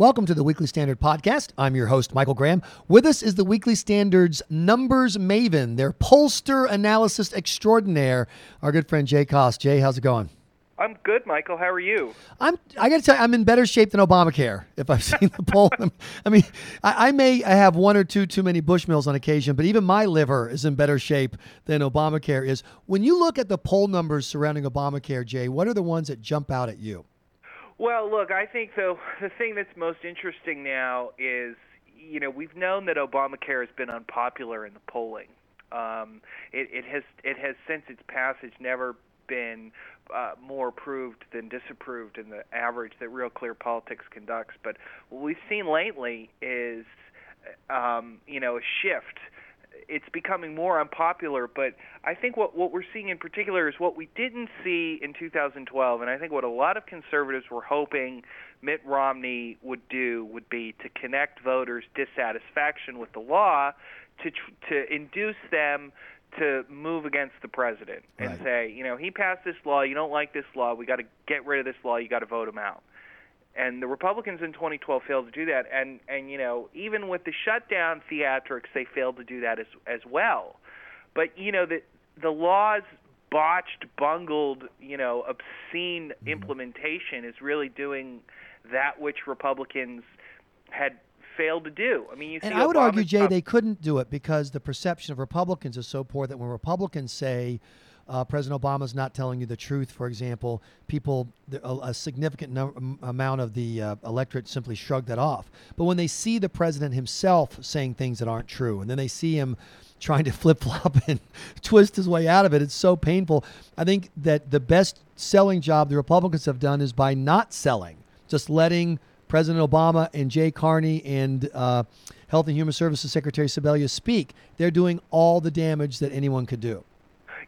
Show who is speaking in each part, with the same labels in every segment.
Speaker 1: Welcome to the Weekly Standard Podcast. I'm your host, Michael Graham. With us is the Weekly Standard's numbers maven, their pollster analysis extraordinaire, our good friend Jay Cost. Jay, how's it going?
Speaker 2: I'm good, Michael. How are you?
Speaker 1: I'm. I got to tell you, I'm in better shape than Obamacare. If I've seen the poll, I mean, I, I, may have one or two too many Bushmills on occasion, but even my liver is in better shape than Obamacare is. When you look at the poll numbers surrounding Obamacare, Jay, what are the ones that jump out at you?
Speaker 2: Well, look, I think the the thing that's most interesting now is you know we've known that Obamacare has been unpopular in the polling. Um, it, it has it has since its passage never been uh, more approved than disapproved in the average that Real Clear Politics conducts. But what we've seen lately is um, you know a shift it's becoming more unpopular. But I think what what we're seeing in particular is what we didn't see in 2012, and I think what a lot of conservatives were hoping Mitt Romney would do would be to connect voters' dissatisfaction with the law to to induce them to move against the president and
Speaker 1: right.
Speaker 2: say, you know, he passed this law, you don't like this law, we got to get rid of this law, you got to vote him out and the Republicans in 2012 failed to do that. And and you know even with the shutdown theatrics, they failed to do that as as well. But you know the the laws botched, bungled, you know, obscene mm-hmm. implementation is really doing that which Republicans had failed to do. I mean, you see,
Speaker 1: and I would argue, Jay, they couldn't do it because the perception of Republicans is so poor that when Republicans say uh, President Obama is not telling you the truth, for example, people, a, a significant no, amount of the uh, electorate simply shrugged that off. But when they see the president himself saying things that aren't true, and then they see him trying to flip flop and twist his way out of it, it's so painful. I think that the best selling job the Republicans have done is by not selling, just letting President Obama and Jay Carney and uh, Health and Human Services Secretary Sebelius speak. They're doing all the damage that anyone could do.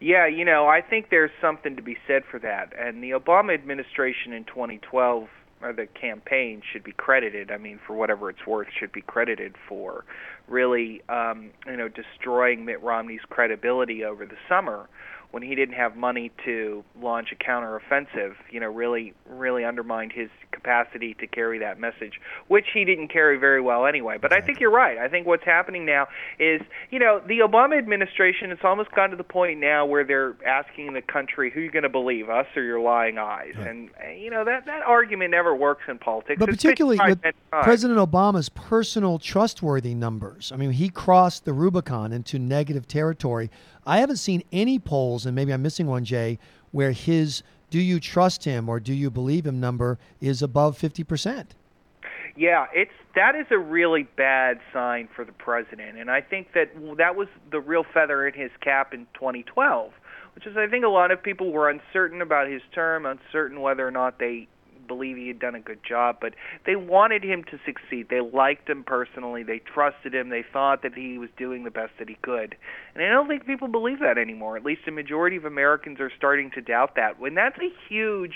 Speaker 2: Yeah, you know, I think there's something to be said for that. And the Obama administration in 2012 or the campaign should be credited. I mean, for whatever it's worth, should be credited for really, um, you know, destroying Mitt Romney's credibility over the summer when he didn't have money to launch a counteroffensive, you know, really really undermined his capacity to carry that message, which he didn't carry very well anyway. But I think you're right. I think what's happening now is, you know, the Obama administration has almost gone to the point now where they're asking the country who you're going to believe, us or your lying eyes. Right. And eh, you know, that that argument never works in politics.
Speaker 1: But
Speaker 2: it's
Speaker 1: particularly with President Obama's personal trustworthy numbers. I mean, he crossed the Rubicon into negative territory I haven't seen any polls, and maybe I'm missing one, Jay, where his do you trust him or do you believe him number is above 50%.
Speaker 2: Yeah, it's that is a really bad sign for the president, and I think that that was the real feather in his cap in 2012, which is I think a lot of people were uncertain about his term, uncertain whether or not they believe he had done a good job, but they wanted him to succeed. They liked him personally. They trusted him. They thought that he was doing the best that he could. And I don't think people believe that anymore. At least a majority of Americans are starting to doubt that. When that's a huge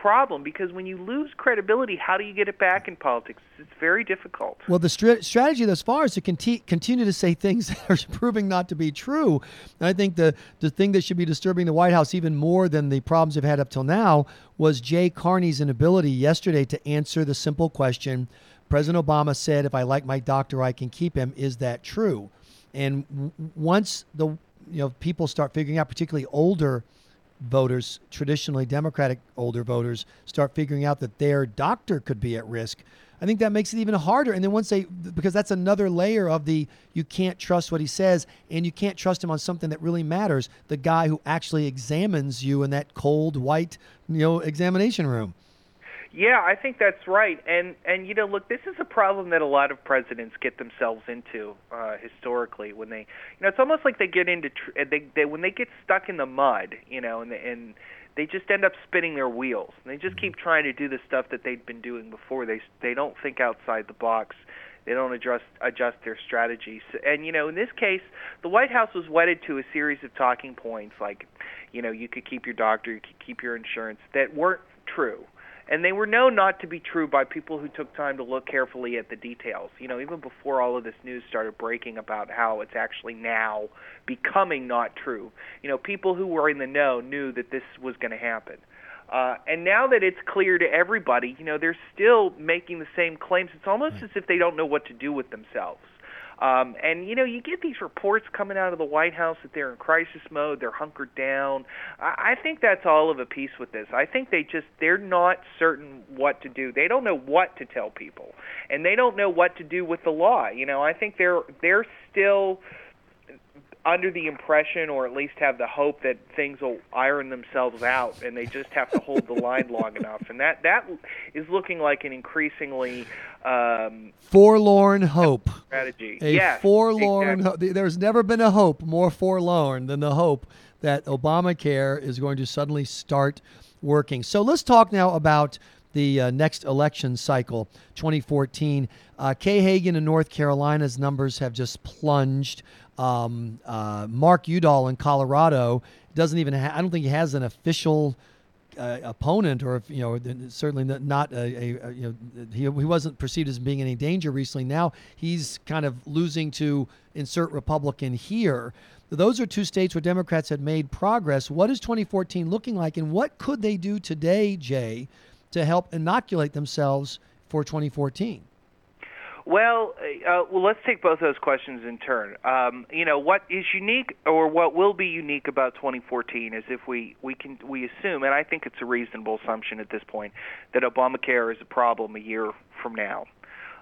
Speaker 2: problem because when you lose credibility, how do you get it back in politics? It's very difficult.
Speaker 1: Well, the strategy thus far is to conti- continue to say things that are proving not to be true. And I think the, the thing that should be disturbing the White House even more than the problems they've had up till now was Jay Carney's inability yesterday to answer the simple question President Obama said, if I like my doctor, I can keep him. Is that true? And w- once the you know people start figuring out, particularly older voters, traditionally Democratic older voters, start figuring out that their doctor could be at risk, I think that makes it even harder. And then once they, because that's another layer of the you can't trust what he says and you can't trust him on something that really matters the guy who actually examines you in that cold, white, you know, examination room.
Speaker 2: Yeah, I think that's right. And and you know, look, this is a problem that a lot of presidents get themselves into uh historically when they you know, it's almost like they get into tr- they they when they get stuck in the mud, you know, and and they just end up spinning their wheels. And they just keep trying to do the stuff that they'd been doing before. They they don't think outside the box. They don't adjust adjust their strategies. And you know, in this case, the White House was wedded to a series of talking points like, you know, you could keep your doctor, you could keep your insurance that weren't true and they were known not to be true by people who took time to look carefully at the details. You know, even before all of this news started breaking about how it's actually now becoming not true. You know, people who were in the know knew that this was going to happen. Uh, and now that it's clear to everybody, you know, they're still making the same claims. It's almost as if they don't know what to do with themselves. Um, and you know, you get these reports coming out of the White House that they're in crisis mode, they're hunkered down. I, I think that's all of a piece with this. I think they just they're not certain what to do. They don't know what to tell people, and they don't know what to do with the law. You know, I think they're they're still under the impression or at least have the hope that things will iron themselves out and they just have to hold the line long enough. And that that is looking like an increasingly um,
Speaker 1: forlorn hope.
Speaker 2: strategy.
Speaker 1: A
Speaker 2: yes,
Speaker 1: forlorn
Speaker 2: exactly.
Speaker 1: ho- there's never been a hope more forlorn than the hope that Obamacare is going to suddenly start working. So let's talk now about the uh, next election cycle 2014 uh, Kay Hagan in North Carolina's numbers have just plunged um, uh, Mark Udall in Colorado doesn't even. Ha- I don't think he has an official uh, opponent, or if, you know, certainly not a, a, you know he, he wasn't perceived as being in any danger recently. Now he's kind of losing to insert Republican here. Those are two states where Democrats had made progress. What is 2014 looking like, and what could they do today, Jay, to help inoculate themselves for 2014?
Speaker 2: Well, uh, well, let's take both those questions in turn. Um, you know, what is unique, or what will be unique about 2014, is if we we can we assume, and I think it's a reasonable assumption at this point, that Obamacare is a problem a year from now.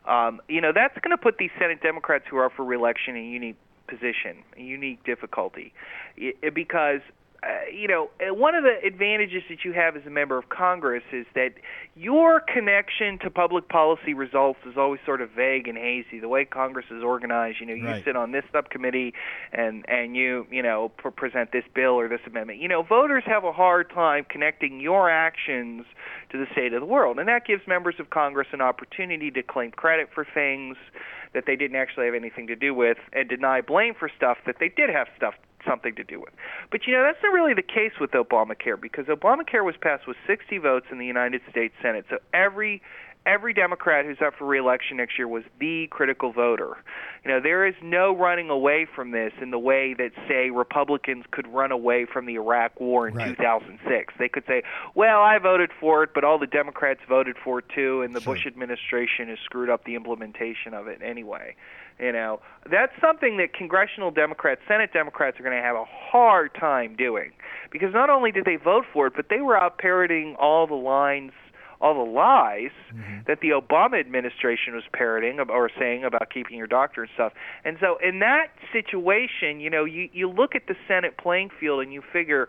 Speaker 2: Um, you know, that's going to put these Senate Democrats who are up for reelection in a unique position, a unique difficulty, it, because uh, you know, uh, one of the advantages that you have as a member of Congress is that your connection to public policy results is always sort of vague and hazy. The way Congress is organized, you know, you
Speaker 1: right.
Speaker 2: sit on this subcommittee and and you you know pr- present this bill or this amendment. You know, voters have a hard time connecting your actions to the state of the world, and that gives members of Congress an opportunity to claim credit for things that they didn't actually have anything to do with and deny blame for stuff that they did have stuff something to do with. But you know, that's not really the case with Obamacare because Obamacare was passed with 60 votes in the United States Senate. So every every Democrat who's up for reelection next year was the critical voter. You know, there is no running away from this in the way that, say, Republicans could run away from the Iraq War in
Speaker 1: right.
Speaker 2: 2006. They could say, well, I voted for it, but all the Democrats voted for it too, and the
Speaker 1: sure.
Speaker 2: Bush administration has screwed up the implementation of it anyway. You know, that's something that congressional Democrats, Senate Democrats are going to have a hard time doing because not only did they vote for it, but they were out parroting all the lines all the lies
Speaker 1: mm-hmm.
Speaker 2: that the Obama administration was parroting or saying about keeping your doctor and stuff. And so in that situation, you know, you you look at the Senate playing field and you figure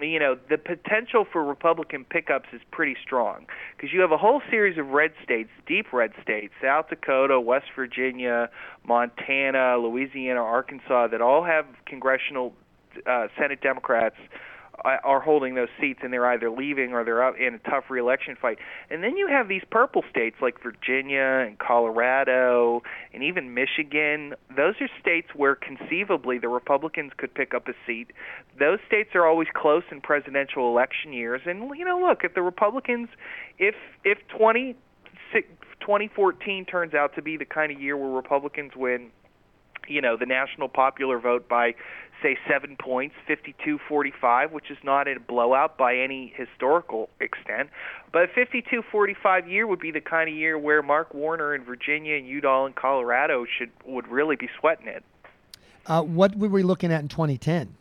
Speaker 2: you know the potential for Republican pickups is pretty strong because you have a whole series of red states, deep red states, South Dakota, West Virginia, Montana, Louisiana, Arkansas, that all have congressional uh, Senate Democrats are holding those seats and they're either leaving or they're up in a tough reelection fight. And then you have these purple states like Virginia and Colorado and even Michigan. Those are states where conceivably the Republicans could pick up a seat. Those states are always close in presidential election years. And you know, look, if the Republicans if if 20 2014 turns out to be the kind of year where Republicans win you know the national popular vote by say seven points 52-45 which is not a blowout by any historical extent. But a 52-45 year would be the kind of year where mark warner in virginia and udall in colorado should would really be sweating it.
Speaker 1: Uh, what were we looking at in 2010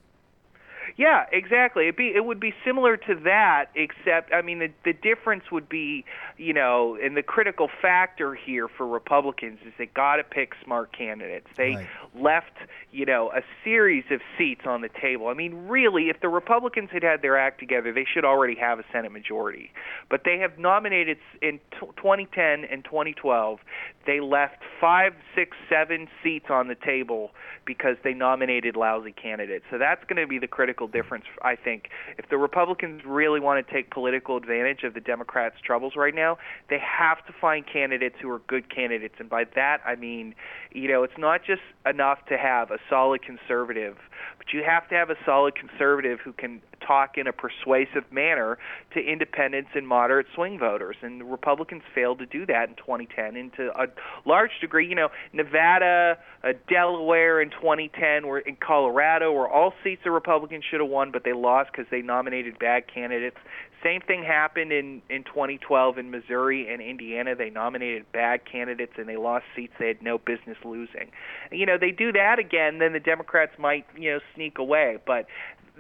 Speaker 2: yeah, exactly. It'd be it would be similar to that, except I mean the the difference would be, you know, and the critical factor here for Republicans is they got to pick smart candidates. They
Speaker 1: right.
Speaker 2: left, you know, a series of seats on the table. I mean, really, if the Republicans had had their act together, they should already have a Senate majority. But they have nominated in t- 2010 and 2012. They left five, six, seven seats on the table because they nominated lousy candidates. So that's going to be the critical difference, I think. If the Republicans really want to take political advantage of the Democrats' troubles right now, they have to find candidates who are good candidates. And by that, I mean, you know, it's not just enough to have a solid conservative, but you have to have a solid conservative who can talk in a persuasive manner to independents and moderate swing voters. And the Republicans failed to do that in 2010 and to a large degree. You know, Nevada, uh, Delaware in 2010, were in Colorado, where all seats the Republicans should have won, but they lost because they nominated bad candidates. Same thing happened in in 2012 in Missouri and Indiana. They nominated bad candidates and they lost seats they had no business losing. You know, they do that again, then the Democrats might you know sneak away. But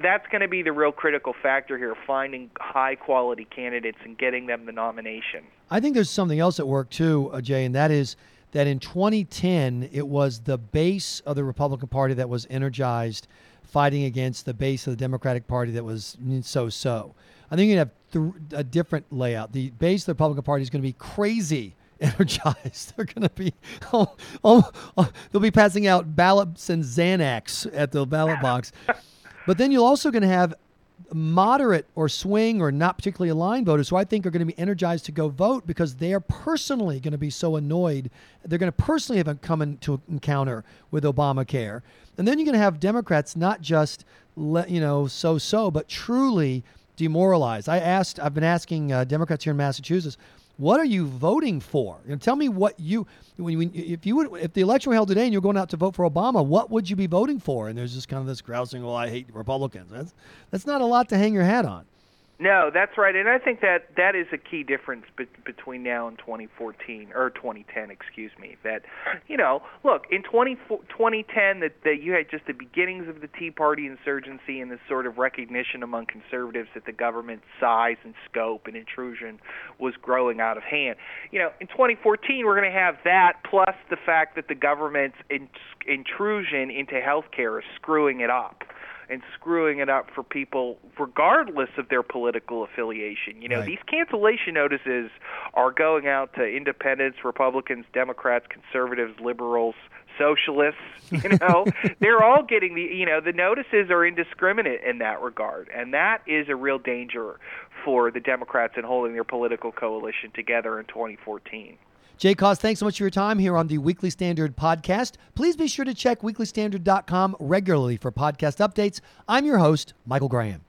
Speaker 2: that's going to be the real critical factor here finding high quality candidates and getting them the nomination.
Speaker 1: I think there's something else at work too, uh, Jay, and that is that in 2010 it was the base of the Republican Party that was energized fighting against the base of the Democratic Party that was so so. I think you have th- a different layout. The base of the Republican Party is going to be crazy energized. They're going to be, oh, oh, oh, they'll be passing out ballots and Xanax at the ballot box. But then you're also going to have moderate or swing or not particularly aligned voters who I think are going to be energized to go vote because they are personally going to be so annoyed. They're going to personally have come into encounter with Obamacare. And then you're going to have Democrats not just, let, you know, so so, but truly demoralized. I asked, I've been asking uh, Democrats here in Massachusetts, what are you voting for? You know, tell me what you, when, when, if you would, if the election were held today and you're going out to vote for Obama, what would you be voting for? And there's just kind of this grousing, well, I hate Republicans. That's that's not a lot to hang your hat on.
Speaker 2: No, that's right, and I think that that is a key difference be- between now and 2014 or 2010, excuse me. That you know, look in 20, 2010 that that you had just the beginnings of the Tea Party insurgency and this sort of recognition among conservatives that the government's size and scope and intrusion was growing out of hand. You know, in 2014 we're going to have that plus the fact that the government's in- intrusion into healthcare is screwing it up and screwing it up for people regardless of their political affiliation. You know,
Speaker 1: right.
Speaker 2: these cancellation notices are going out to independents, Republicans, Democrats, conservatives, liberals, socialists, you know, they're all getting the you know, the notices are indiscriminate in that regard. And that is a real danger for the Democrats in holding their political coalition together in 2014.
Speaker 1: Jay Cost, thanks so much for your time here on the Weekly Standard podcast. Please be sure to check weeklystandard.com regularly for podcast updates. I'm your host, Michael Graham.